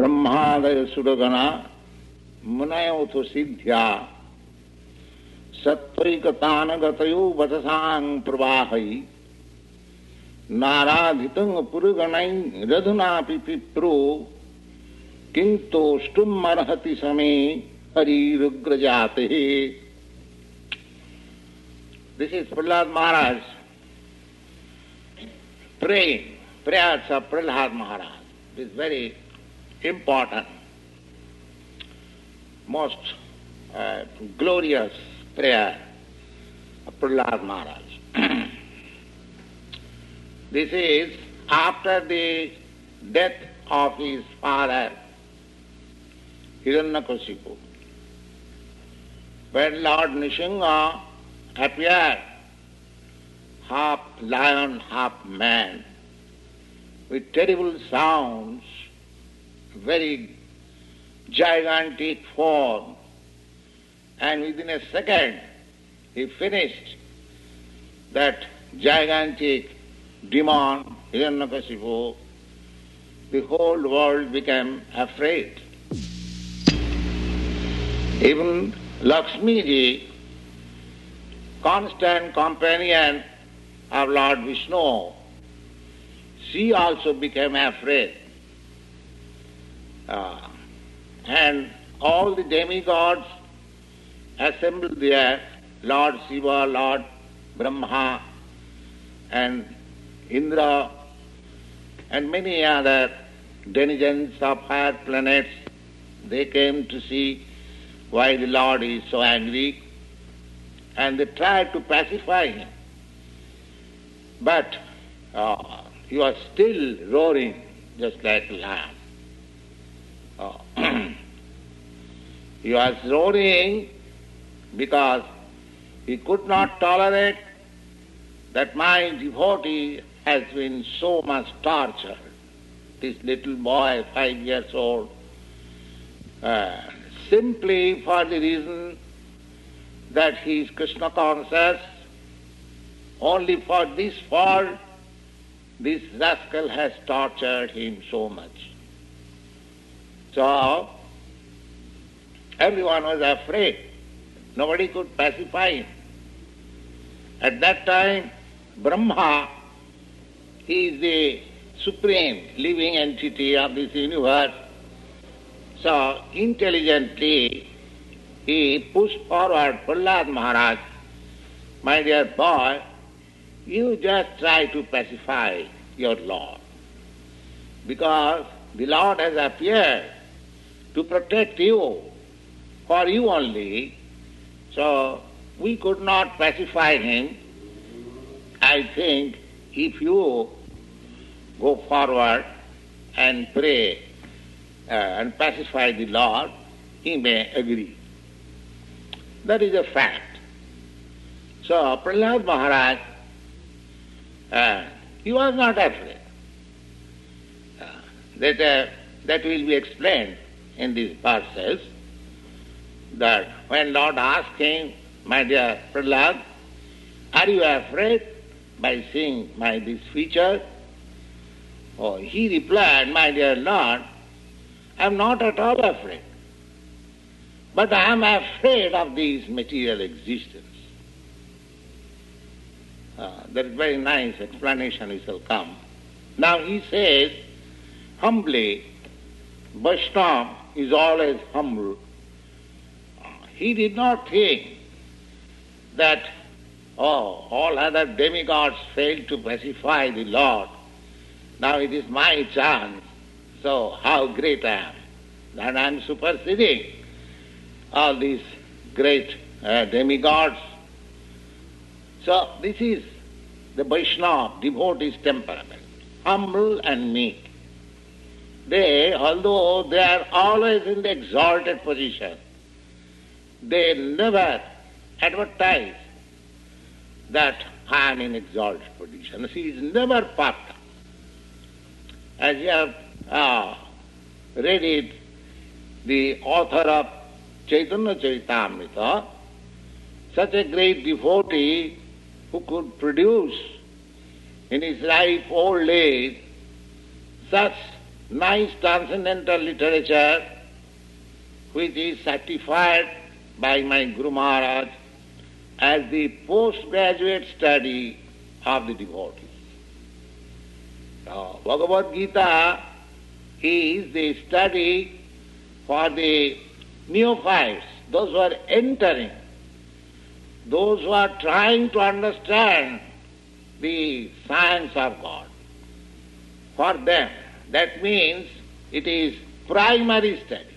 ब्रह्मादय सुरगणा मुनयो तो सिद्ध्या। सत्वैकतान गतयो वचसांग प्रवाह। नाराधितंग पुरगण रधुना पिप्रो किंतोष्टुम समे हरिग्र जाते दिस इज़ प्रहलाद महाराज प्रेम प्रयास Prahlad Maharaj is very important, most uh, glorious prayer of Prahlad Maharaj. this is after the death of his father, Hiranyakasipu. When Lord Nrsimha appeared, half lion, half man, with terrible sounds, very gigantic form, and within a second he finished that gigantic demon, Hiranyakasipu, the whole world became afraid. Even Lakshmi ji, constant companion of Lord Vishnu, she also became afraid. Uh, and all the demigods assembled there, Lord Shiva, Lord Brahma, and Indra, and many other denizens of higher planets, they came to see why the Lord is so angry, and they tried to pacify him. But uh, he was still roaring just like a lion. He was roaring because he could not tolerate that my devotee has been so much tortured. This little boy, five years old, uh, simply for the reason that he is Krishna conscious, only for this fault, this rascal has tortured him so much. So, everyone was afraid. Nobody could pacify him. At that time, Brahma, he is the supreme living entity of this universe. So, intelligently, he pushed forward Prahlad Maharaj, my dear boy, you just try to pacify your Lord. Because the Lord has appeared to protect you, for you only. So we could not pacify him. I think if you go forward and pray uh, and pacify the Lord, he may agree. That is a fact. So Prahlad Maharaj, uh, he was not afraid. Uh, that, uh, that will be explained in these verses, that when Lord asked him, my dear Prahlad, are you afraid by seeing my this feature? Oh, he replied, my dear Lord, I am not at all afraid. But I am afraid of this material existence. Uh, that is very nice explanation which will come. Now he says, humbly, Vaishnava is always humble. He did not think that, oh, all other demigods failed to pacify the Lord. Now it is my chance. So how great I am. That I am superseding all these great uh, demigods. So this is the Vaishnava devotee's temperament, humble and meek. They, although they are always in the exalted position, they never advertise that I am in exalted position. She is never up. As you have uh, read it, the author of Chaitanya Charitamrita, such a great devotee who could produce in his life old age such nice transcendental literature which is certified by my Guru Maharaj as the postgraduate study of the devotees. So, Bhagavad Gita is the study for the neophytes, those who are entering, those who are trying to understand the science of God. For them, that means it is primary study.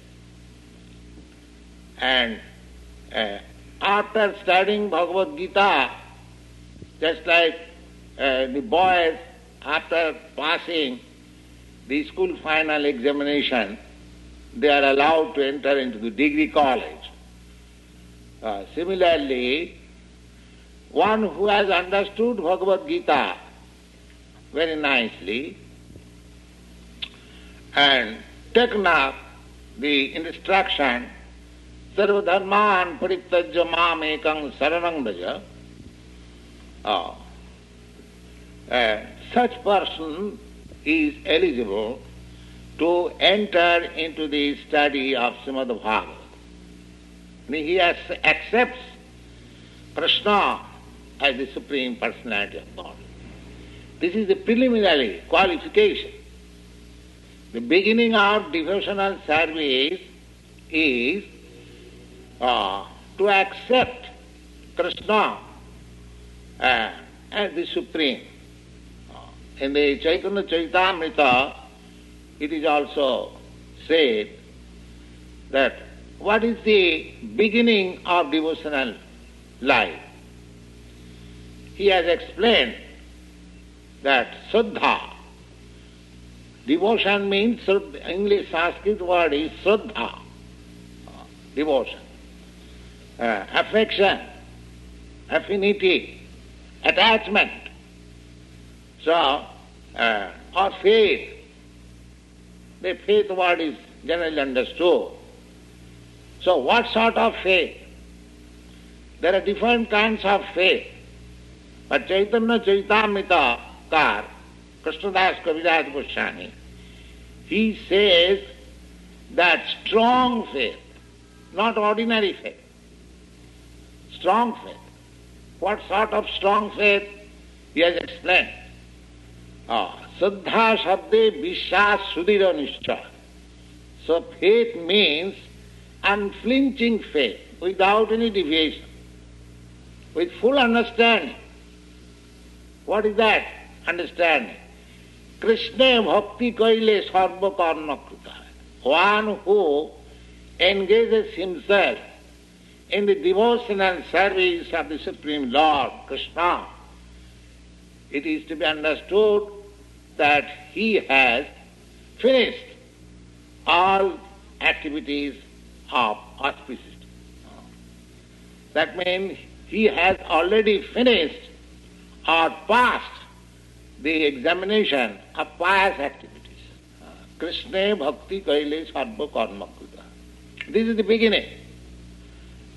And uh, after studying Bhagavad Gita, just like uh, the boys after passing the school final examination, they are allowed to enter into the degree college. Uh, similarly, one who has understood Bhagavad Gita very nicely and taken up the instruction sarvadharman parityajya mamekam saranam bhaja. Oh. Ah. Such person is eligible to enter into the study of Srimad Bhagavatam. He has, accepts Krishna as the Supreme Personality of God. This is the preliminary qualification. The beginning of devotional service is uh, to accept Krishna uh, as the Supreme. Uh, in the Chaitanya Charitamrita, it is also said that what is the beginning of devotional life? He has explained that Sraddha, devotion means, English Sanskrit word is Sraddha, devotion uh, affection, affinity, attachment. So, uh, or faith. The faith word is generally understood. So, what sort of faith? There are different kinds of faith. But Chaitanya Charitamrita Kar, Krishnadas Kaviraj Goswami, he says that strong faith, not ordinary faith strong faith. What sort of strong faith? He has explained. Ah, Saddha Shabde Vishas Sudhira Nishcha. So faith means unflinching faith without any deviation, with full understanding. What is that understanding? Krishna bhakti kaile sarva karma krita. One who engages himself in the devotional service of the Supreme Lord, Krishna, it is to be understood that he has finished all activities of auspicity. That means he has already finished or passed the examination of pious activities. Krishna bhakti kaile sarva karma This is the beginning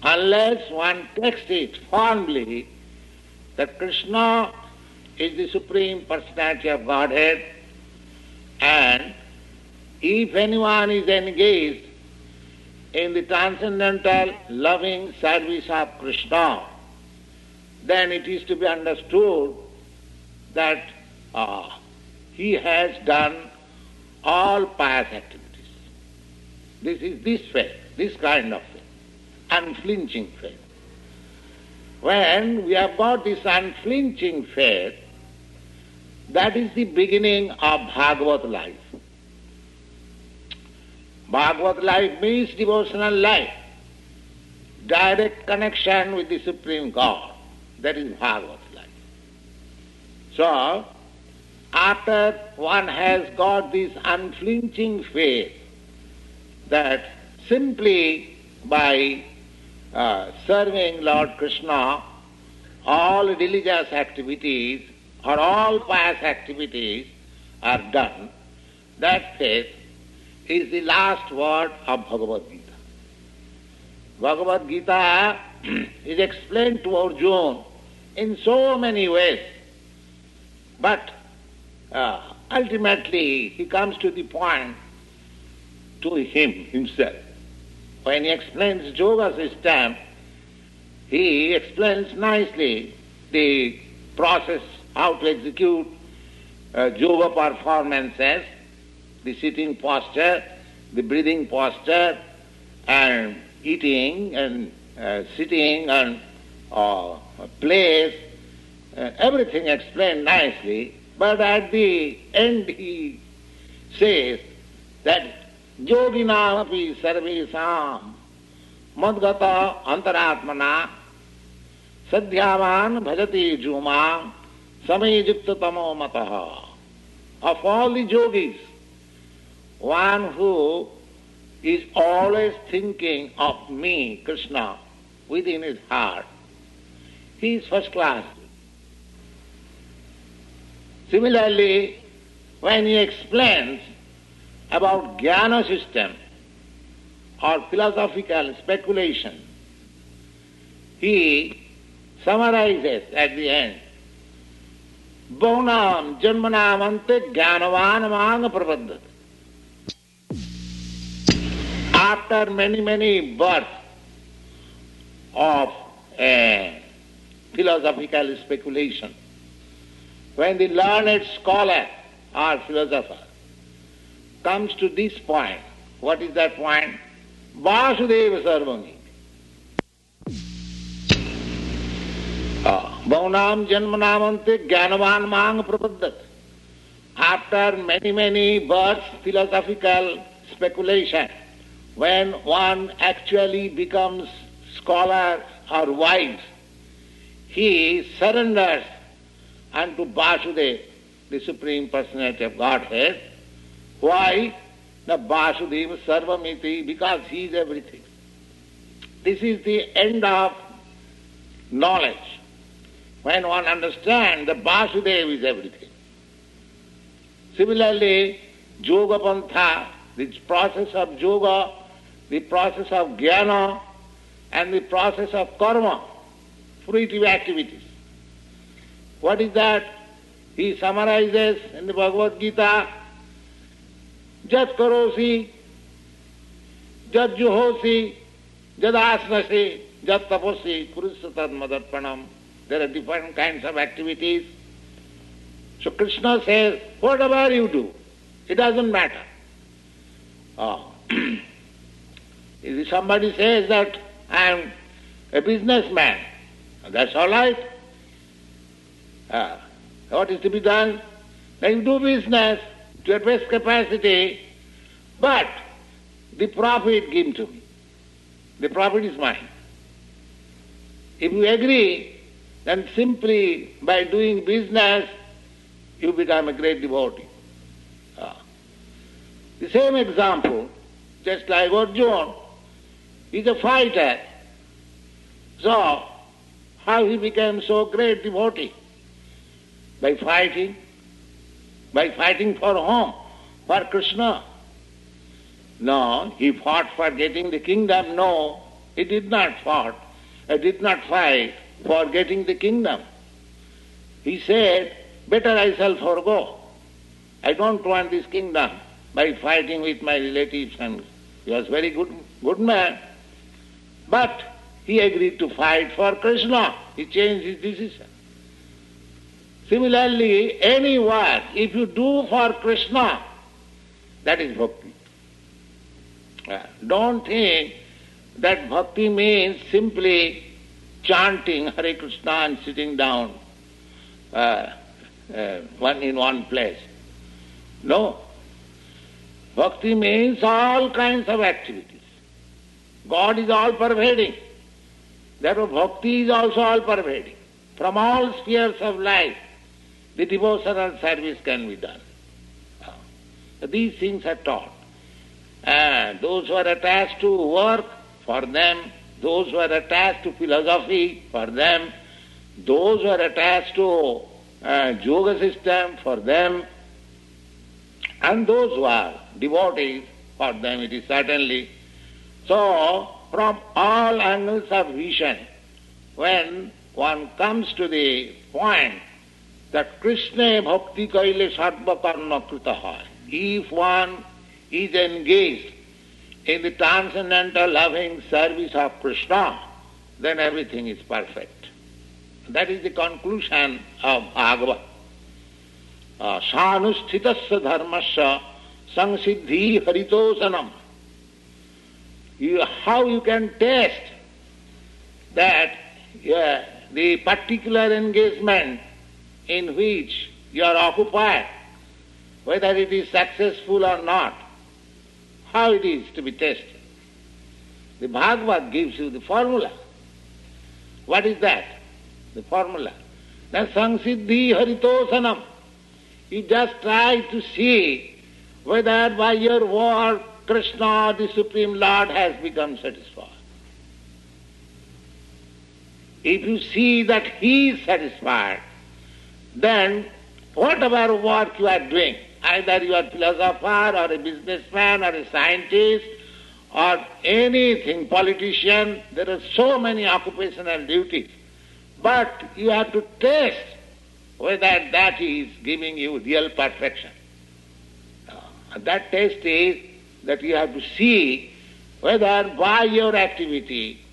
unless one takes it firmly that Krishna is the Supreme Personality of Godhead and if anyone is engaged in the transcendental loving service of Krishna, then it is to be understood that uh, he has done all pious activities. This is this faith, this kind of faith unflinching faith. When we have got this unflinching faith, that is the beginning of Bhagavad life. Bhagavad life means devotional life, direct connection with the Supreme God. That is Bhagavad life. So, after one has got this unflinching faith that simply by uh, serving Lord Krishna, all religious activities or all pious activities are done, that faith is the last word of Bhagavad Gita. Bhagavad Gita is explained to Arjuna in so many ways, but uh, ultimately he comes to the point to him himself. When he explains yoga system, he explains nicely the process how to execute uh, yoga performances, the sitting posture, the breathing posture, and eating and uh, sitting and uh, place, uh, everything explained nicely. But at the end he says that योगिनामपि सर्वेषां मद्गत अंतरात्मना सध्यावान भजते जुमा समयुक्त तमो मत of all the yogis, one who is always thinking of me, Krishna, within his heart, he is first class. Similarly, when he explains about jnana system or philosophical speculation, he summarizes at the end, Bonam janmanamante jnanavan mang prabandhat. After many, many births of philosophical speculation, when the learned scholar or philosopher comes to this point. What is that point? Vasudeva Sarvami. Ah, Bhaunam Janmanamante Gyanavan Mang Prapaddat. After many, many births, philosophical speculation, when one actually becomes scholar or wise, he surrenders unto Vasudeva, the Supreme Personality of Godhead, why? The Vasudeva Sarvamiti, because he is everything. This is the end of knowledge. When one understands that Vasudeva is everything. Similarly, Yoga Pantha, the process of yoga, the process of jnana, and the process of karma, fruitive activities. What is that? He summarizes in the Bhagavad Gita, Jat karosi, jat juhosi, jat asnasi, jat taposi, kurusatad madarpanam. There are different kinds of activities. So Krishna says, whatever you do, it doesn't matter. Oh. if somebody says that I am a businessman, that's all right. Uh, what is to be done? Then you do business to your best capacity, but the profit given to me. The profit is mine. If you agree, then simply by doing business, you become a great devotee. Ah. The same example, just like Arjuna, is a fighter. So, how he became so great devotee? By fighting, by fighting for whom? For Krishna. No, he fought for getting the kingdom. No, he did not fight. He uh, did not fight for getting the kingdom. He said, better I shall forego. I don't want this kingdom by fighting with my relatives and he was very good good man. But he agreed to fight for Krishna. He changed his decision. Similarly, any work, if you do for Krishna, that is bhakti. Uh, don't think that bhakti means simply chanting Hare Krishna and sitting down uh, uh, one in one place. No. Bhakti means all kinds of activities. God is all pervading. Therefore, bhakti is also all pervading. From all spheres of life, the devotional service can be done. Uh, these things are taught. And those who are attached to work, for them, those who are attached to philosophy, for them, those who are attached to uh, yoga system, for them, and those who are devotees, for them it is certainly. So, from all angles of vision, when one comes to the point that Krishna bhakti kaile sarvakarma krita hai. If one is engaged in the transcendental loving service of Krishna, then everything is perfect. That is the conclusion of Bhagavad. सानुष्ठितस्य धर्मस्य संसिद्धि हरितोषणम you, how you can test that yeah, the particular engagement in which you are occupied, whether it is successful or not, how it is to be tested. The Bhagavad gives you the formula. What is that? The formula. That Samsiddhi Haritosanam. You just try to see whether by your work Krishna, the Supreme Lord, has become satisfied. If you see that He is satisfied, then whatever work you are doing, either you are a philosopher or a businessman or a scientist or anything, politician, there are so many occupational duties. But you have to test whether that is giving you real perfection. Uh, that test is that you have to see whether by your activity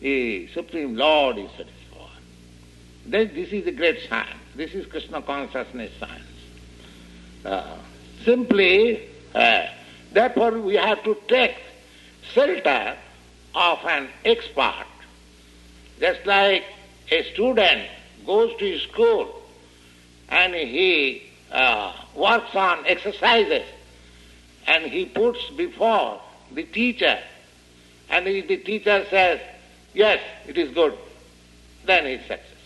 the Supreme Lord is satisfied. This is the great science. This is Krishna consciousness science. Uh, simply, uh, therefore, we have to take shelter of an expert. Just like a student goes to school and he uh, works on exercises and he puts before the teacher, and if the teacher says, yes, it is good, then he success.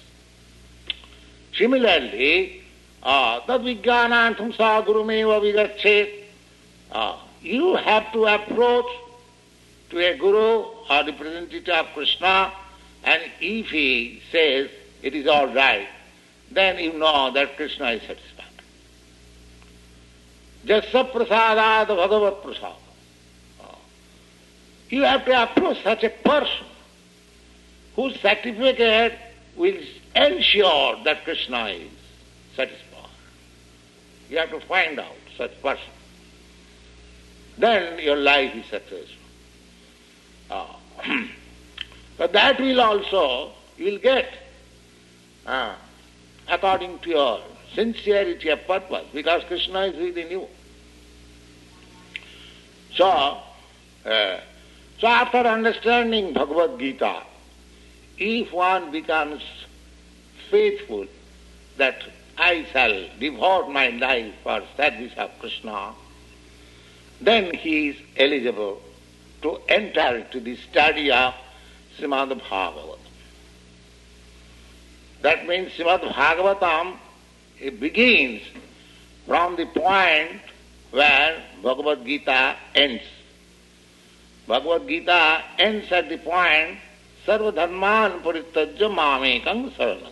Similarly, uh, tad vijnanantam sa gurumeva vigachet. Uh, you have to approach to a guru or representative of Krishna, and if he says it is all right, then you know that Krishna is satisfied. Jasa prasadad bhagavat prasad. You have to approach such a person whose certificate will ensure that Krishna is satisfied. You have to find out such person. Then your life is successful. Uh, but that will also, you will get uh, according to your sincerity of purpose, because Krishna is within you. So, uh, so after understanding Bhagavad Gita, if one becomes faithful that I shall devote my life for service of Krishna, then he is eligible to enter into the study of Srimad Bhagavatam. That means Srimad Bhagavatam begins from the point where Bhagavad Gita ends. Bhagavad Gita ends at the point Sarva Dharman Paritajya Mamekam Saranam.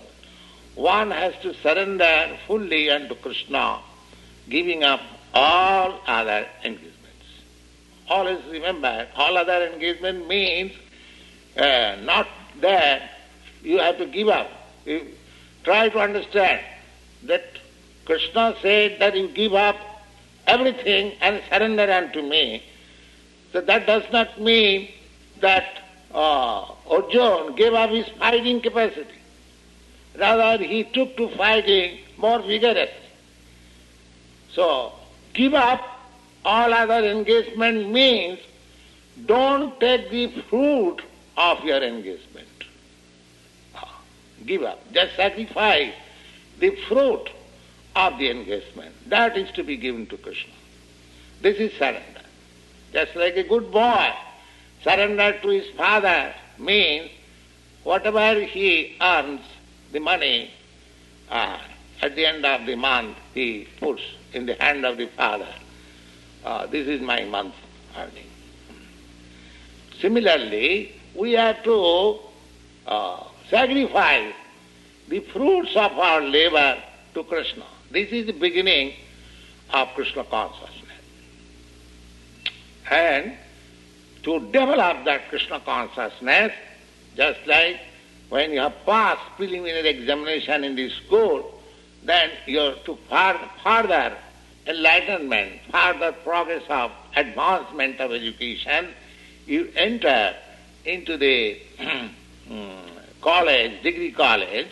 One has to surrender fully unto Krishna, giving up all other engagements. Always remember, all other engagement means uh, not that you have to give up. You try to understand that Krishna said that you give up everything and surrender unto me. So that does not mean that uh, Arjun gave up his fighting capacity. Rather, he took to fighting more vigorously. So, give up all other engagement means don't take the fruit of your engagement. Give up. Just sacrifice the fruit of the engagement. That is to be given to Krishna. This is surrender. Just like a good boy, surrender to his father means whatever he earns, the money, uh, at the end of the month he puts in the hand of the father. Uh, this is my month earning. Similarly, we have to uh, sacrifice the fruits of our labor to Krishna. This is the beginning of Krishna consciousness. And to develop that Krishna consciousness, just like when you have passed preliminary examination in the school, then you're to far, further enlightenment, further progress of advancement of education, you enter into the hmm, college, degree college.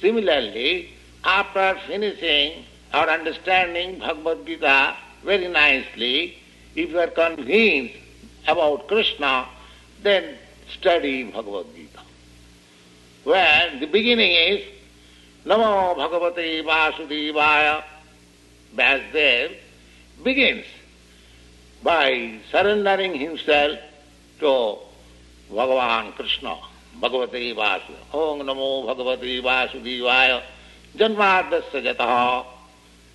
Similarly, after finishing or understanding Bhagavad Gita very nicely, if you are convinced about Krishna, then study Bhagavad Gita. Where the beginning is Namo Bhagavate Vasudevaya, Vyasdev begins by surrendering himself to Bhagavan Krishna, Bhagavate Vasudevaya. Om Namo Bhagavate Vasudevaya, Janmadasya Jataha.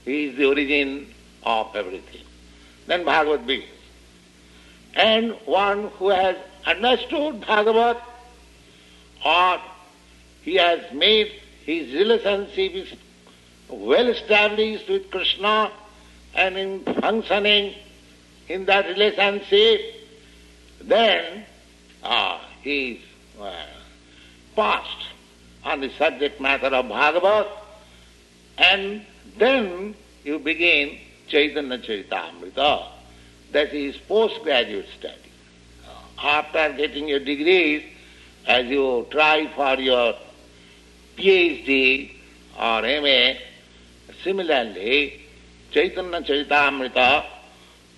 He is the origin of everything. Then Bhagavad begins. And one who has understood Bhagavat or he has made his relationship is well established with Krishna and in functioning in that relationship, then ah, he is uh, passed on the subject matter of Bhagavat, and then you begin Chaitanya Charitamrita. That is postgraduate study. After getting your degrees, as you try for your PhD or MA, similarly, Chaitanya Charitamrita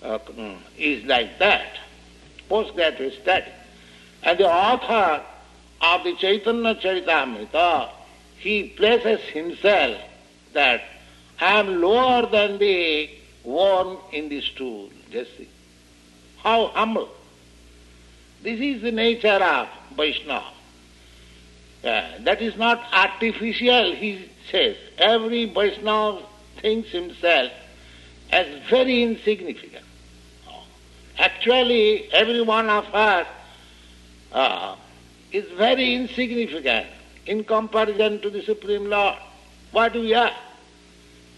uh, is like that, postgraduate study. And the author of the Chaitanya Charitamrita, he places himself that I am lower than the worm in the stool. Just see. How humble. This is the nature of Vaishnava. Yeah, that is not artificial, he says. Every Vaishnava thinks himself as very insignificant. Actually, every one of us uh, is very insignificant in comparison to the Supreme Lord. What do we are?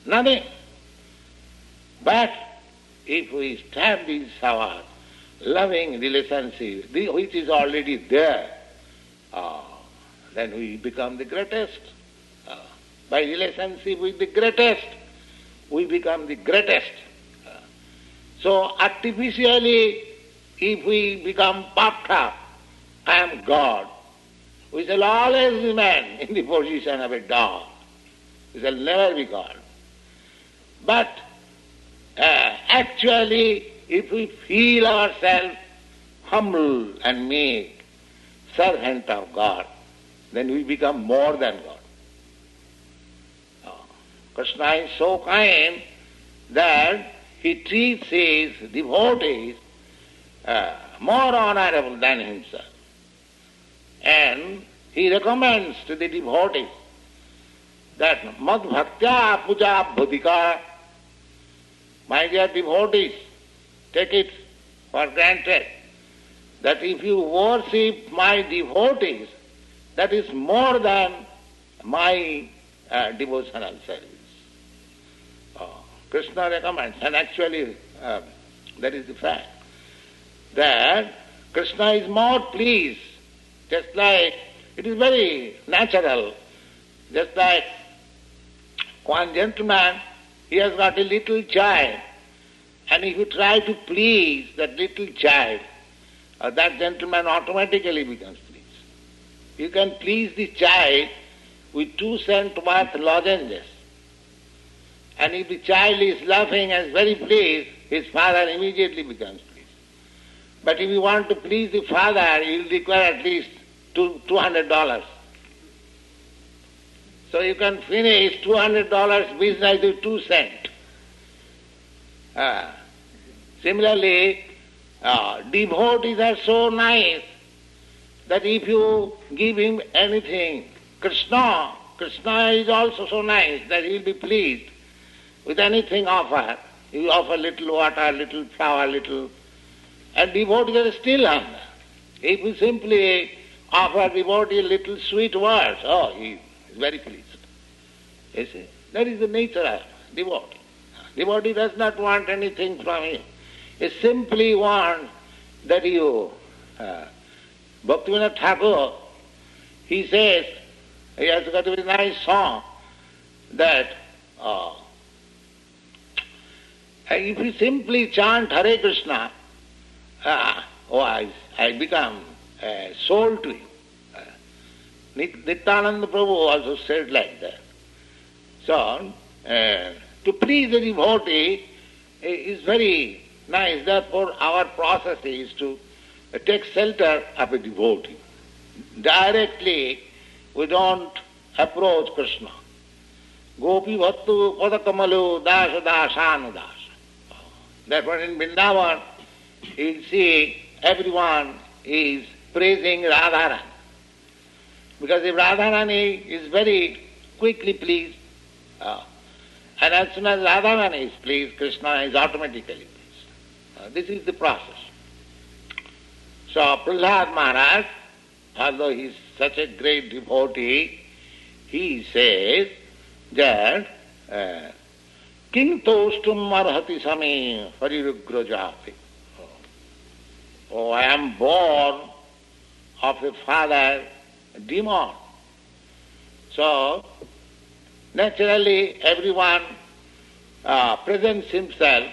Nothing. But if we establish our loving relationship, which is already there, uh, then we become the greatest. Uh, by relationship with the greatest, we become the greatest. Uh, so artificially, if we become puffed up, I am God, we shall always remain in the position of a dog. We shall never be God. But uh, actually, if we feel ourselves humble and meek, servant of God, then we become more than God. Oh, Krishna is so kind that he treats his devotees uh, more honorable than himself. And he recommends to the devotees that mad bhaktya puja bhudika my dear devotees, take it for granted that if you worship my devotees, that is more than my uh, devotional service. Oh, Krishna recommends, and actually uh, that is the fact, that Krishna is more pleased, just like it is very natural, just like one gentleman he has got a little child, and if you try to please that little child, uh, that gentleman automatically becomes pleased. You can please the child with two cent worth lozenges. And if the child is laughing and very pleased, his father immediately becomes pleased. But if you want to please the father, you will require at least two, $200. So you can finish $200 business with 2 cents. Uh, similarly, uh, devotees are so nice that if you give him anything, Krishna, Krishna is also so nice that he will be pleased with anything offered. You offer little water, little flower, little, and devotees are still hunger. If you simply offer devotee little sweet words, oh, he is very pleased. You see, that is the nature of devotee. Devotee does not want anything from you. He simply wants that you. Uh, Bhaktivinoda Thakur, he says, he has got a very nice song, that uh, if you simply chant Hare Krishna, uh, oh, I, I become uh, soul to you. Uh, Nityananda Prabhu also said like that. So, uh, to please the devotee is very nice. Therefore, our process is to take shelter of a devotee. Directly, we don't approach Krishna. Gopi Bhattu Padakamalu Dasha Dashanudasa. Therefore, in Vrindavan, you see everyone is praising Radharani. Because if Radharani is very quickly pleased, uh, and as soon as Radharani is pleased, Krishna is automatically pleased. Uh, this is the process. So Prahlad Maharaj, although he is such a great devotee, he says that uh, King tostum arhati same harirugrajati. Oh, I am born of a father demon. So, naturally, everyone uh, presents himself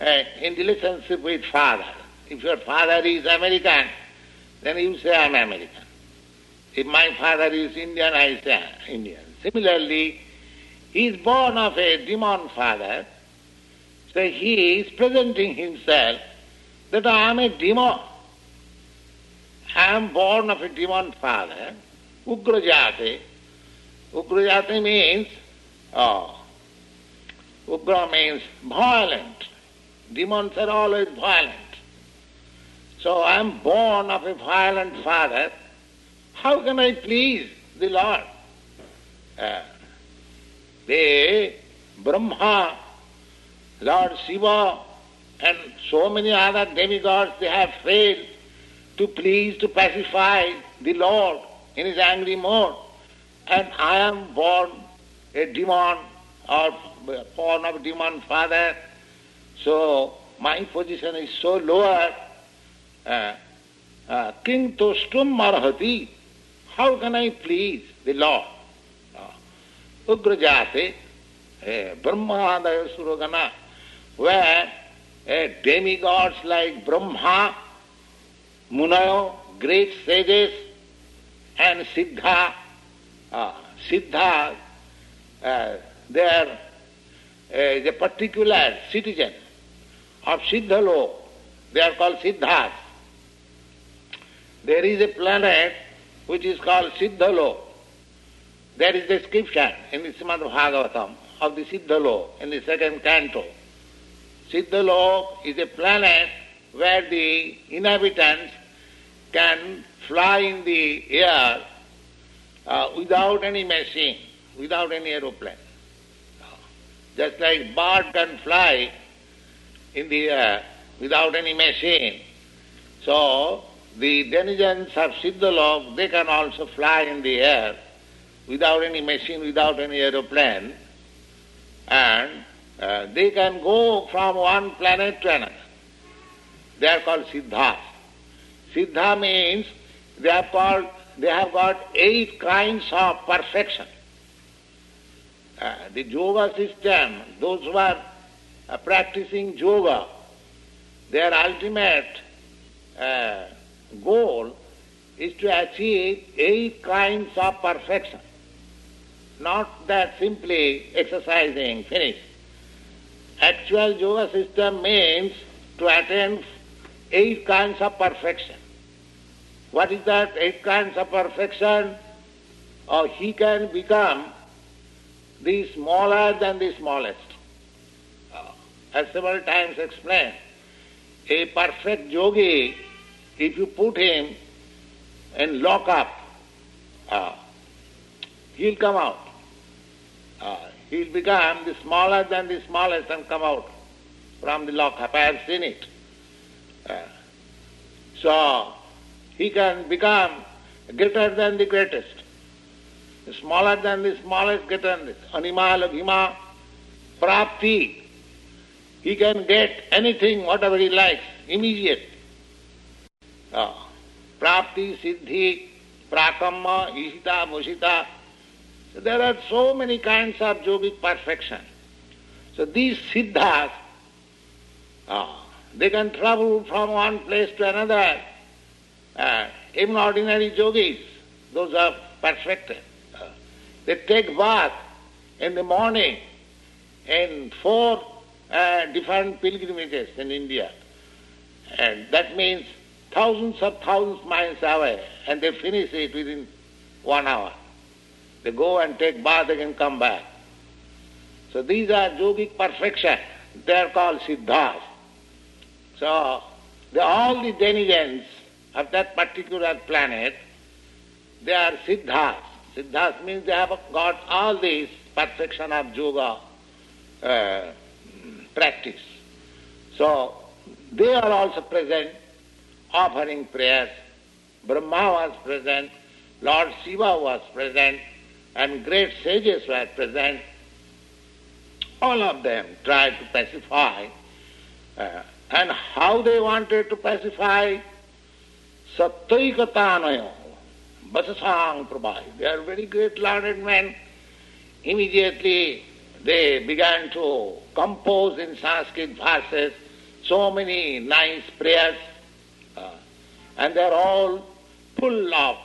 uh, in relationship with father. If your father is American, then you say I am American. If my father is Indian, I say Indian. Similarly, he is born of a demon father, so he is presenting himself that I am a demon. I am born of a demon father, Ugrajati. Ugrajati means, oh, Ugra means violent. Demons are always violent. So I am born of a violent father. How can I please the Lord? Uh, the Brahma, Lord Shiva, and so many other demigods, they have failed to please, to pacify the Lord in his angry mood. And I am born a demon or born of demon father. So my position is so lower. Uh, uh, King Tostum Marhati. How can I please the? Uh, Ugrajate, uh, Brahma Suragana, where uh, demigods like Brahma, Munayo, great sages, and Siddha, uh, Siddha, uh, they are uh, the particular citizen of Siddhalo. They are called Siddhas. There is a planet which is called Siddhalok. There is description in the Srimad Bhagavatam of the Siddhalok in the second canto. Siddhalok is a planet where the inhabitants can fly in the air uh, without any machine, without any aeroplane. Just like bird can fly in the air without any machine. So the denizens of Siddhalok, they can also fly in the air without any machine, without any aeroplane, and uh, they can go from one planet to another. They are called Siddhas. Siddha means they have called they have got eight kinds of perfection. Uh, the yoga system, those who are uh, practicing yoga, their ultimate uh, goal is to achieve eight kinds of perfection. Not that simply exercising, finish. Actual yoga system means to attain eight kinds of perfection. What is that eight kinds of perfection? Or he can become the smaller than the smallest. Uh, as several times explained, a perfect yogi, if you put him in lock up, uh, he'll come out. Uh, he'll become the smaller than the smallest and come out from the lock up. I have seen it. Uh, so, he can become greater than the greatest, smaller than the smallest, greater than this. Anima, laghima, prapti. He can get anything, whatever he likes, immediate. Prapti, siddhi, prakamma, ishita, mushita. So there are so many kinds of yogic perfection. So these siddhas, they can travel from one place to another. Uh, even ordinary yogis, those are perfected. Uh, they take bath in the morning in four uh, different pilgrimages in India. And that means thousands of thousands miles away, and they finish it within one hour. They go and take bath again come back. So these are yogic perfection. They are called siddhas. So the, all the denizens of that particular planet, they are siddhas. Siddhas means they have got all this perfection of yoga uh, practice. So they are also present offering prayers. Brahma was present, Lord Shiva was present, and great sages were present. All of them tried to pacify. Uh, and how they wanted to pacify? Sattvaikatanayo, Vasasang Prabhai. They are very great learned men. Immediately they began to compose in Sanskrit verses so many nice prayers. And they are all full of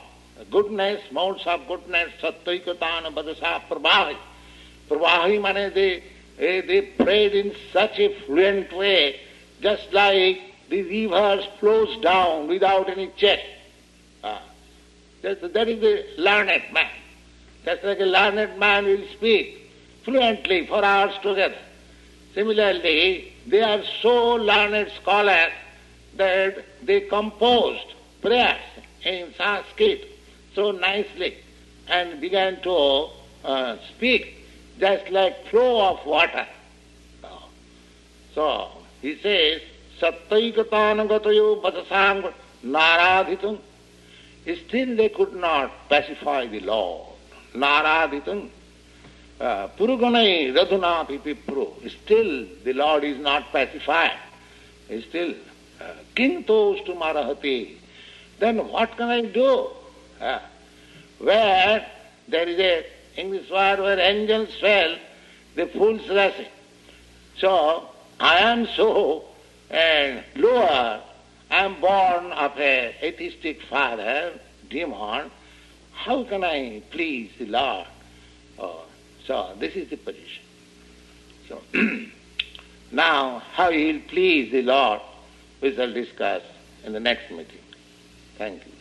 goodness, modes of goodness, Sattvaikatana Badasa Prabhavi. Prabhavi means they, they prayed in such a fluent way, just like the river flows down without any check. Uh, that, that is a learned man. Just like a learned man will speak fluently for hours together. Similarly, they are so learned scholars that they composed prayers in Sanskrit so nicely and began to uh, speak just like flow of water. So he says, Sattvaikatanagatayo Bhatasang Naradhitam. Still they could not pacify the Lord. Naradhitam. Uh, Puruganai Radhunapi Pipru. Still the Lord is not pacified. Still, uh, Kintos to Marahati. Then what can I do? Uh, where there is a English word where angels fell, the fools rushing. So I am so and lower. I am born of a atheistic father, demon. How can I please the Lord? Oh, so this is the position. So now how he will please the Lord, we shall discuss in the next meeting. Thank you.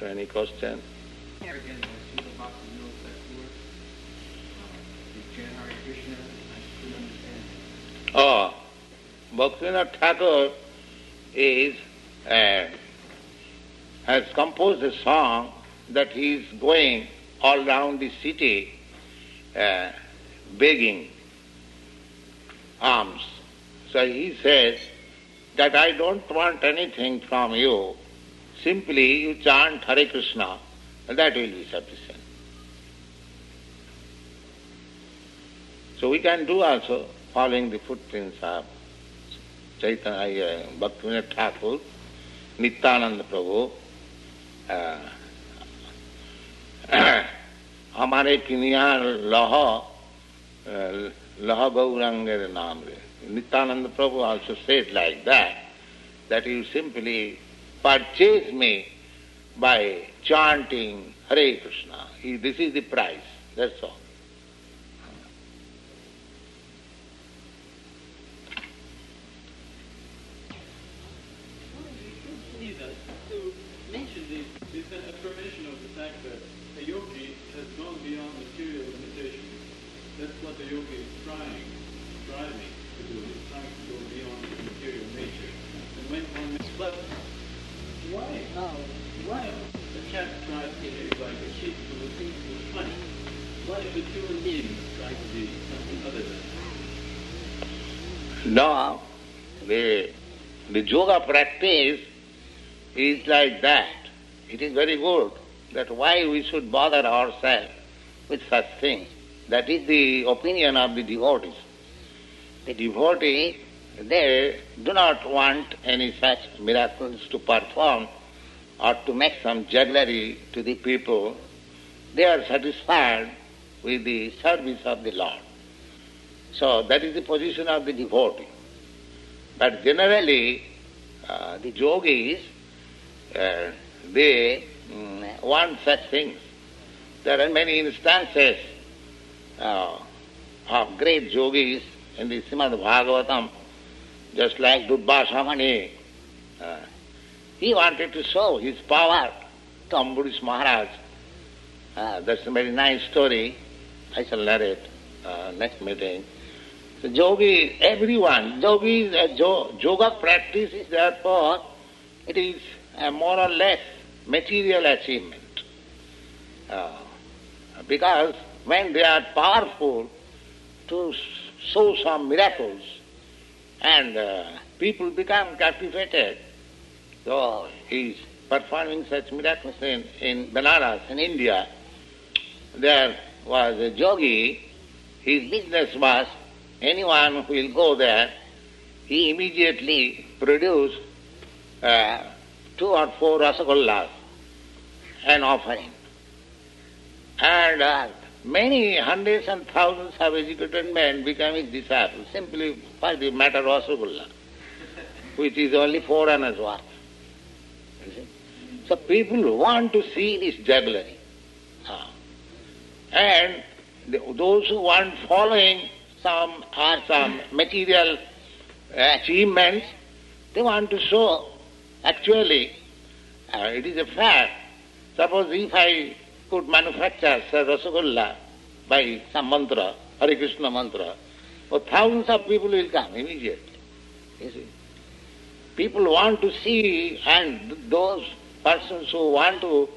So any question? Oh, Bhaktivinoda Thakur is uh, has composed a song that he is going all round the city uh, begging alms. So he says that I don't want anything from you. Simply you chant Hare Krishna, and that will be sufficient. So we can do also following the footprints of Chaitanya, Bhaktivinoda Thakur, Nityananda Prabhu, हमारे किनिया लह लह बहुरंग नाम रे Nityananda Prabhu also set like that that you simply purchase may by chanting Hare Krishna this is the price that's all No, the, material nature, and went on. But why oh. a cat drives like a sheep who thinks it is funny? Why should you and him try to do something other than that? No, the yoga practice is like that. It is very good that why we should bother ourselves with such things. That is the opinion of the devotees. the devotee, they do not want any such miracles to perform or to make some jugglery to the people. They are satisfied with the service of the Lord. So that is the position of the devotee. But generally, uh, the yogis, uh, they mm, want such things. There are many instances uh, of great yogis in the Srimad Bhagavatam, just like Durvasa Muni. Uh, he wanted to show his power to Ambarish Maharaj. Uh, that's a very nice story. I shall narrate uh, next meeting. So yogi, everyone, yogi, uh, yoga practice is therefore, it is a more or less material achievement. Uh, because when they are powerful to show some miracles and uh, people become captivated, so he is performing such miracles in, in Benares, in India. There was a yogi, his business was anyone who will go there, he immediately produced uh, two or four rasagollas, an offering. And uh, many hundreds and thousands of educated men becoming disciples simply by the matter of rasagolla, which is only four annas worth. So people want to see this jugglery. Uh, and those who want following some or some material achievements, they want to show actually uh, it is a fact. Suppose if I could manufacture say, Rasagolla by some mantra, Hare Krishna mantra, well, thousands of people will come immediately. You see. People want to see, and those persons who want to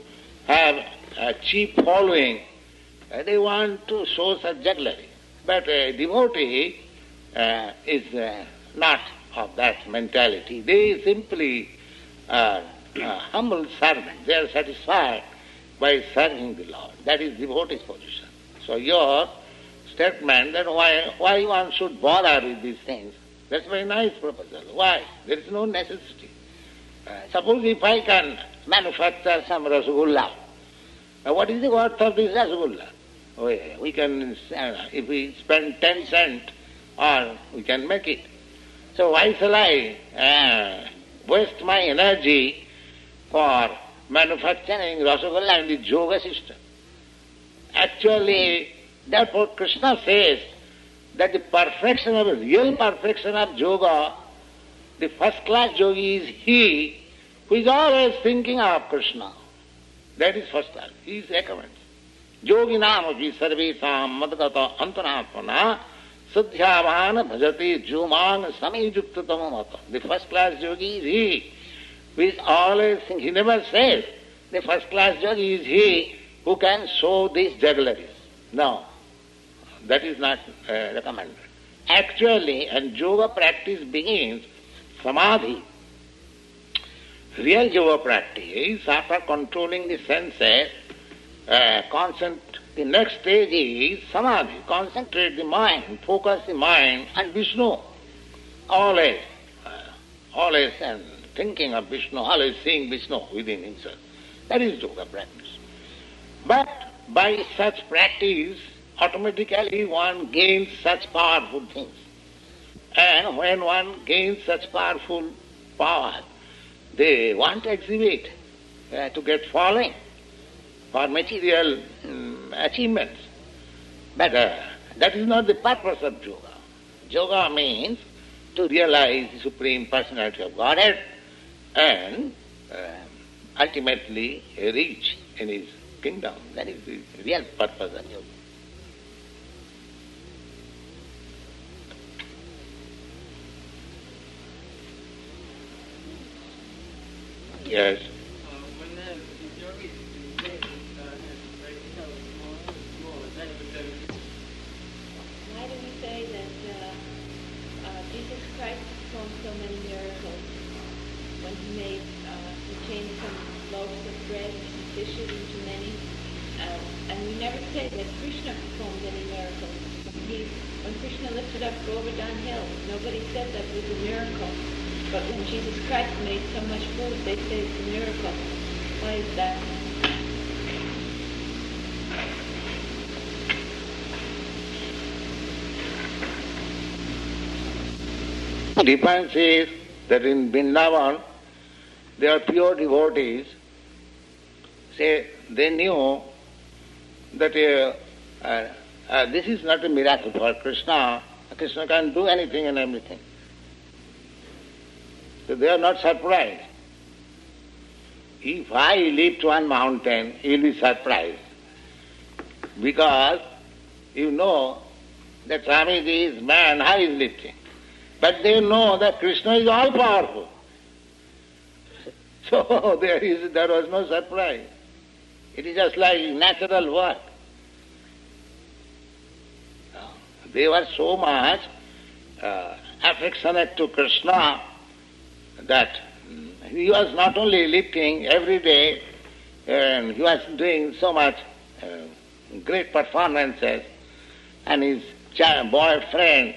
have a cheap following, uh, they want to show such jugglery. But a devotee uh, is uh, not of that mentality. They simply are uh, humble servants. They are satisfied by serving the Lord. That is devotee's position. So your statement that why, why one should bother with these things, that's very nice proposal. Why? There is no necessity. Uh, suppose if I can manufacture some rasgulla, what is the worth of this rasgulla? Oh, we can, uh, if we spend 10 cents, or we can make it. So why shall I uh, waste my energy for manufacturing rasagolla in the yoga system? Actually, therefore Krishna says that the perfection of, real perfection of yoga, the first class yogi is he who is always thinking of Krishna. That is first class. He is recommends. योगिनामपि सर्वेषां मदगत अन्तरात्मना सध्यावान भजते जुमांग समयुक्ततम मत The first class yogi is he who is always he never says the first class yogi is he who can show these juggleries. No, that is not uh, recommended. Actually, and yoga practice begins samadhi. Real yoga practice, after controlling the senses, uh, the next stage is samadhi. Concentrate the mind, focus the mind on Vishnu. Always, uh, always and thinking of Vishnu, always seeing Vishnu within himself. That is yoga practice. But by such practice, automatically one gains such powerful things. And when one gains such powerful power, they want to exhibit, uh, to get following for material um, achievements. But uh, that is not the purpose of yoga. Yoga means to realize the Supreme Personality of Godhead and uh, ultimately reach in His kingdom. That is the real purpose of yoga. Yes. Say that Krishna performed any miracles. He, when Krishna lifted up Govardhan Hill, nobody said that was a miracle. But when Jesus Christ made so much food, they say it's a miracle. Why is that? The difference is that in Vrindavan, they are pure devotees. Say, they knew that uh, uh, uh, this is not a miracle for Krishna. Krishna can do anything and everything. So they are not surprised. If I lift one mountain, you will be surprised. Because you know that Swamiji is man, how is lifting? But they know that Krishna is all powerful. So there is there was no surprise. It is just like natural work. They were so much uh, affectionate to Krishna that he was not only lifting every day, and he was doing so much uh, great performances, and his boyfriend,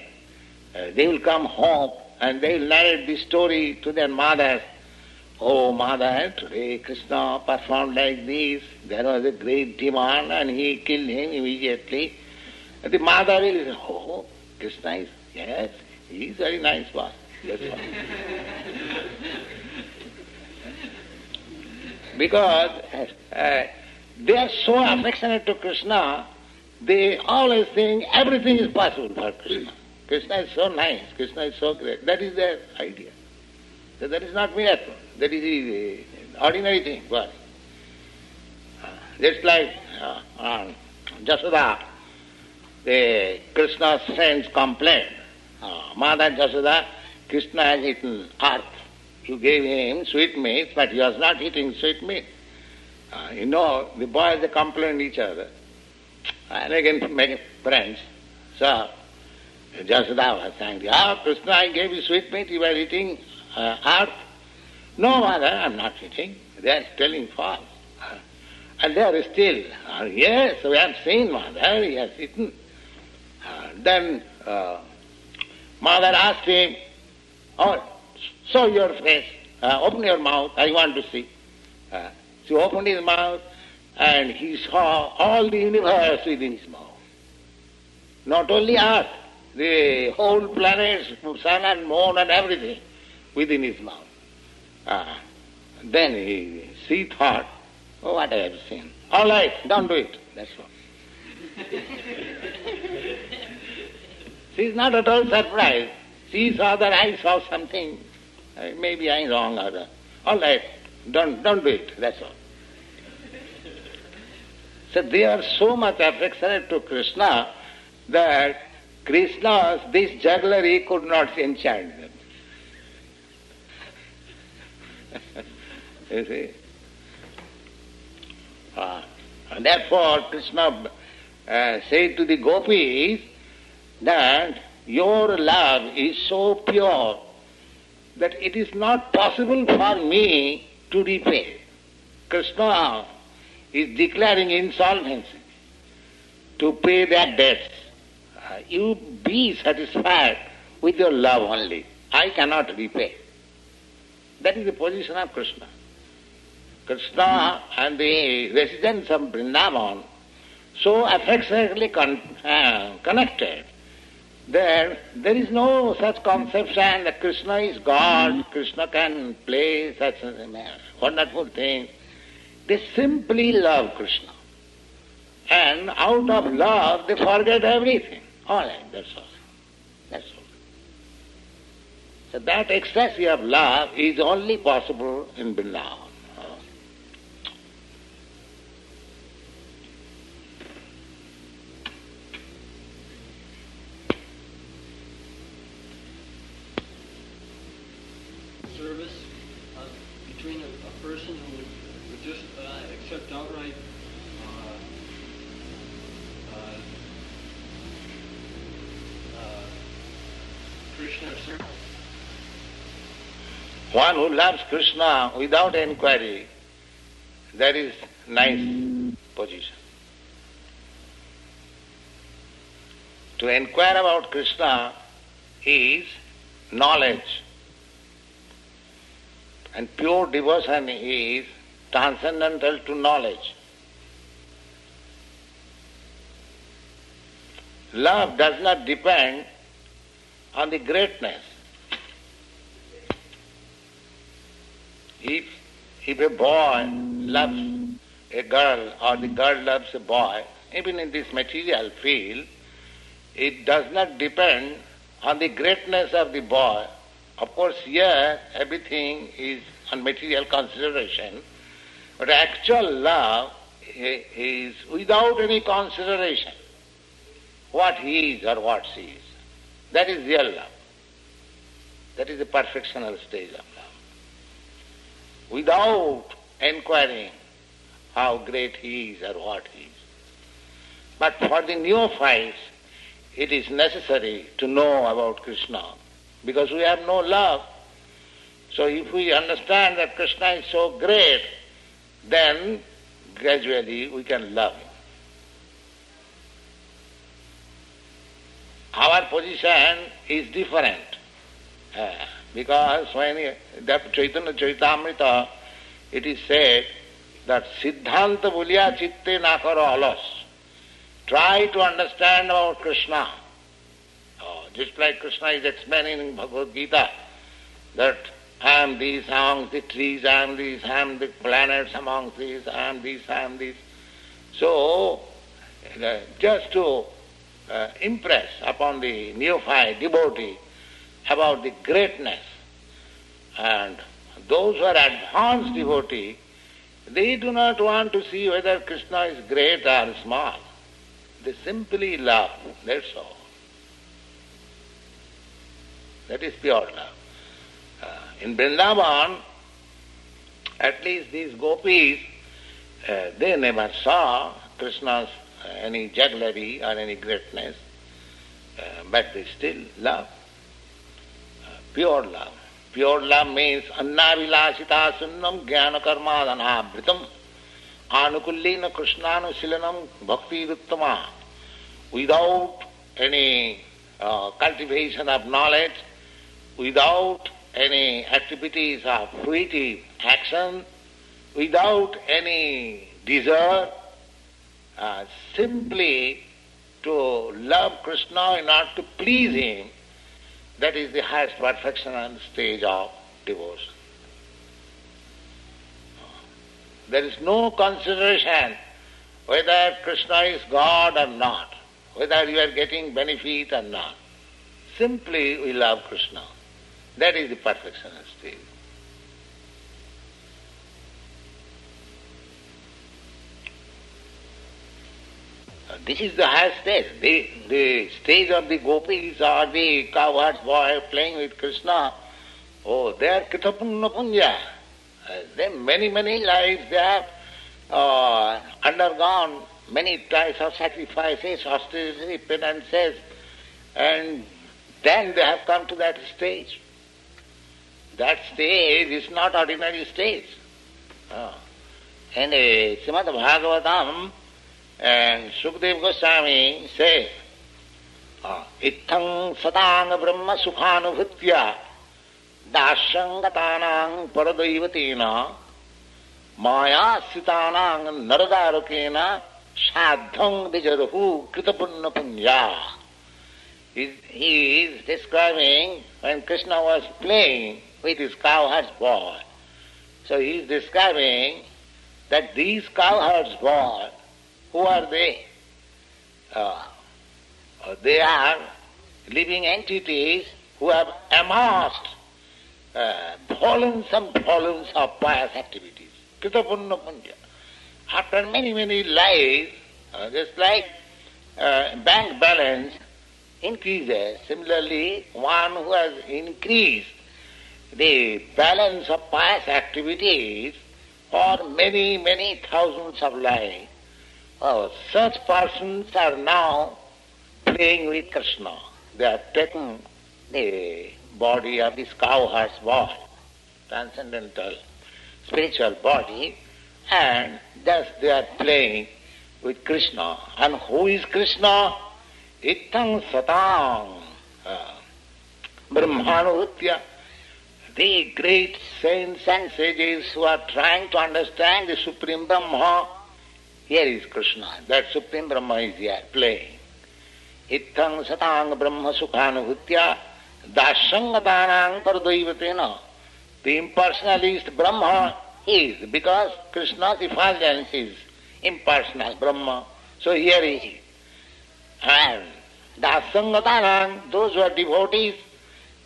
uh, they will come home and they will narrate the story to their mothers. Oh, mother, today Krishna performed like this. There was a great demon and he killed him immediately. The mother will say, Oh, Krishna is, yes, he is very nice boss. That's all. because uh, they are so affectionate to Krishna, they always think everything is possible for Krishna. Krishna is so nice, Krishna is so great. That is their idea. So that is not miracle. That is the ordinary thing. Uh, just like uh, um, Jasoda, the Krishna's friends complained. Uh, Mother Jasoda, Krishna has eaten earth. You gave him sweet meat, but he was not eating sweetmeat. Uh, you know, the boys they complain each other. And again make friends. So Jasoda was saying, Ah, Krishna, I gave you sweetmeat, you were eating uh, earth. No, mother, I'm not eating. They are telling false. Uh, and they are still, uh, yes, we have seen mother, he has eaten. Uh, then uh, mother asked him, oh, show your face, uh, open your mouth, I want to see. Uh, so he opened his mouth and he saw all the universe within his mouth. Not only earth, the whole planets, sun and moon and everything within his mouth. Ah, then he, he thought, oh, what I have seen. All right, don't do it. That's all. she is not at all surprised. She saw that I saw something. Uh, maybe I'm wrong or uh, all right, don't don't do it. That's all. So they are so much affectionate to Krishna that Krishna's this jugglery could not enchant them. You see? Ah, and therefore Krishna uh, said to the gopis that your love is so pure that it is not possible for me to repay. Krishna is declaring insolvency to pay their debts. Uh, you be satisfied with your love only. I cannot repay. That is the position of Krishna. Krishna and the residents of Vrindavan so affectionately con- uh, connected There, there is no such conception that Krishna is God, Krishna can play such wonderful things. They simply love Krishna. And out of love they forget everything. All right, that's all. That's all. So that ecstasy of love is only possible in Vrindavan. One who loves Krishna without inquiry, that is nice position. To inquire about Krishna is knowledge. And pure devotion is transcendental to knowledge. Love does not depend on the greatness. If, if a boy loves a girl or the girl loves a boy, even in this material field, it does not depend on the greatness of the boy. Of course, here everything is on material consideration, but actual love is without any consideration what he is or what she is. That is real love. That is the perfectional stage of love. Without inquiring how great he is or what he is. But for the neophytes, it is necessary to know about Krishna because we have no love. So if we understand that Krishna is so great, then gradually we can love him. Our position is different. Uh, because when the Chaitanya Charitamrita, it is said that Siddhanta Bulya Chitte Nakaro Alas. Try to understand about Krishna. Oh, just like Krishna is explaining in Bhagavad Gita that I am these among the trees, I am these, I am the planets among these, I am these, I am these. So, uh, just to uh, impress upon the neophyte devotee about the greatness. And those who are advanced devotee, they do not want to see whether Krishna is great or small. They simply love, that's all. That is pure love. Uh, in Vrindavan, at least these gopis, uh, they never saw Krishna's uh, any jugglery or any greatness, uh, but they still love. Uh, pure love. Pure love means annavilasita sunnam jnana karma dhanabhritam anukullina krishnanushilanam bhakti uttama. Without any uh, cultivation of knowledge, without any activities of fruitive action, without any desire, uh, simply to love Krishna in order to please Him, that is the highest perfection and stage of devotion. There is no consideration whether Krishna is God or not, whether you are getting benefit or not. Simply we love Krishna. That is the perfection stage. This is the highest stage. The, the stage of the gopis or the cowherds boy playing with Krishna, oh, they are Kitapunna Punya. Uh, they many, many lives they have uh, undergone many types of sacrifices, austerity, penances, and then they have come to that stage. That stage is not ordinary stage. Uh, and uh, Srimad Bhagavatam, and Sukdev Goswami says, Ittang satang brahma sukhanubhutya dasyangatanang paradaivatena maya sitanang naradarukena sadhang dijaruhu kritapunna punya. He is describing when Krishna was playing with his cowherd's boy. So he is describing that these cowherd's boys who are they? Uh, uh, they are living entities who have amassed uh, volumes and volumes of pious activities. Kritapunna punya. After many, many lives, uh, just like uh, bank balance increases, similarly, one who has increased the balance of pious activities for many, many thousands of lives, Oh, such persons are now playing with Krishna. They have taken the body of this cowherd's boy, transcendental spiritual body, and thus they are playing with Krishna. And who is Krishna? Itang satang uh, brahmanutya. The great saints and sages who are trying to understand the Supreme Brahma, here is Krishna. That Supreme Brahma is here playing. Itang satang brahma sukhanubhutya dasangatanang pardaivatena. The impersonalist Brahma is, because Krishna's effulgence is impersonal Brahma. So here he is. And dasangatanang, those who are devotees,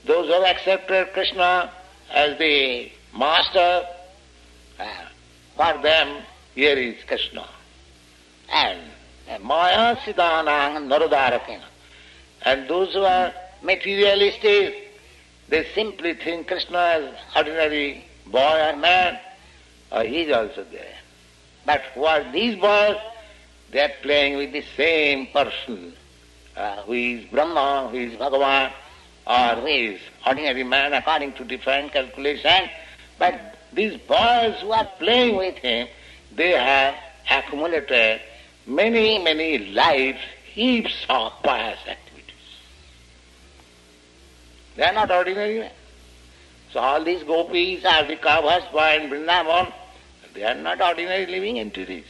those who have accepted Krishna as the master, uh, for them here is Krishna. And Maya Siddhanang Narudarakina. And those who are materialistic, they simply think Krishna as ordinary boy or man, uh, he is also there. But who are these boys? They are playing with the same person, uh, who is Brahma, who is Bhagavan, or who is ordinary man according to different calculation. But these boys who are playing with him, they have accumulated many, many lives, heaps of pious activities. They are not ordinary men. So all these gopis the covers in Vrindavan. They are not ordinary living entities.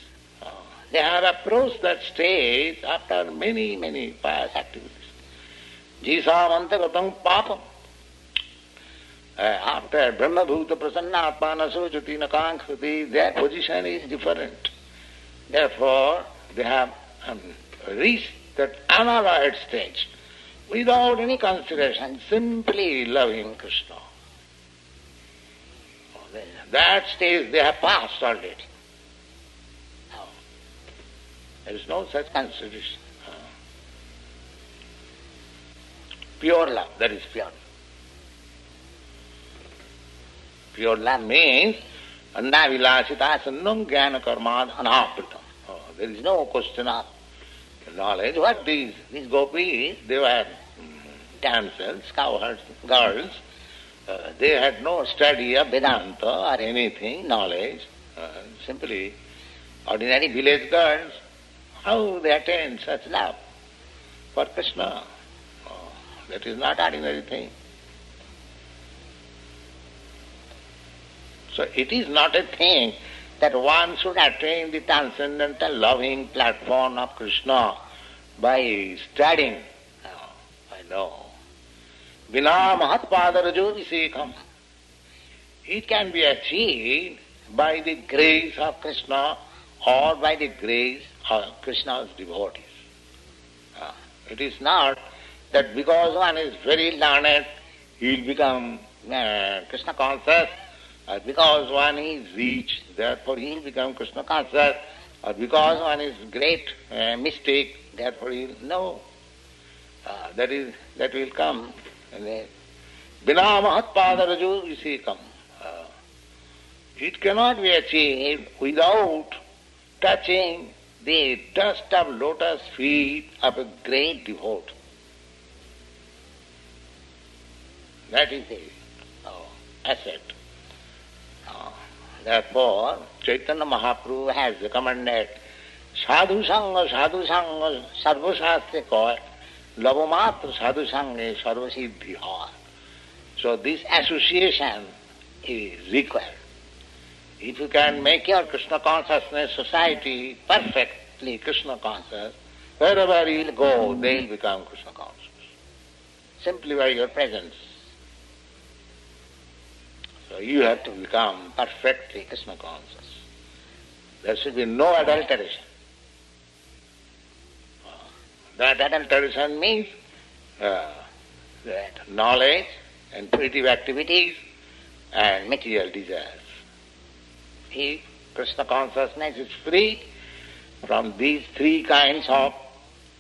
They have approached that stage after many, many pious activities. Jisamantagatam papam. Uh, after Brahma Bhuta Prasanna Atmana Sochati Nakankriti, their position is different. Therefore, they have um, reached that unalloyed stage without any consideration, simply loving Krishna. That stage they have passed already. There is no such consideration. Pure love, that is pure. Pure love means annavilasita sannam jnana karmad anapritam. Oh, there is no question of knowledge. What these, these gopis, they were damsels, cowherds, girls. Uh, they had no study of Vedanta or anything, knowledge. Uh, simply ordinary village girls. How they attain such love for Krishna? Oh, that is not ordinary thing. So it is not a thing that one should attain the transcendental loving platform of Krishna by studying. Oh, I know. Vina Mahatpadarajovisekam. It can be achieved by the grace of Krishna or by the grace of Krishna's devotees. Uh, it is not that because one is very learned, he will become uh, Krishna conscious, or because one is rich, therefore he will become Krishna conscious, or because one is great uh, mystic, therefore he will know. Uh, that is that will come Bina Mahatpada Raju Visekam. It cannot be achieved without touching the dust of lotus feet of a great devotee. That is the oh, asset. Oh, therefore, Chaitanya Mahaprabhu has recommended sadhu sangha, sadhu sangha, sarva sarvashastre koi, lavamatra sadhu sangha, sarvasiddhi So this association is required. If you can make your Krishna consciousness society perfectly Krishna conscious, wherever you will go, they will become Krishna conscious. Simply by your presence. So you have to become perfectly Krishna conscious. There should be no adulteration. That adulteration means uh, that knowledge and fruitive activities and material desires. If Krishna consciousness is free from these three kinds of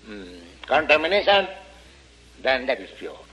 um, contamination, then that is pure.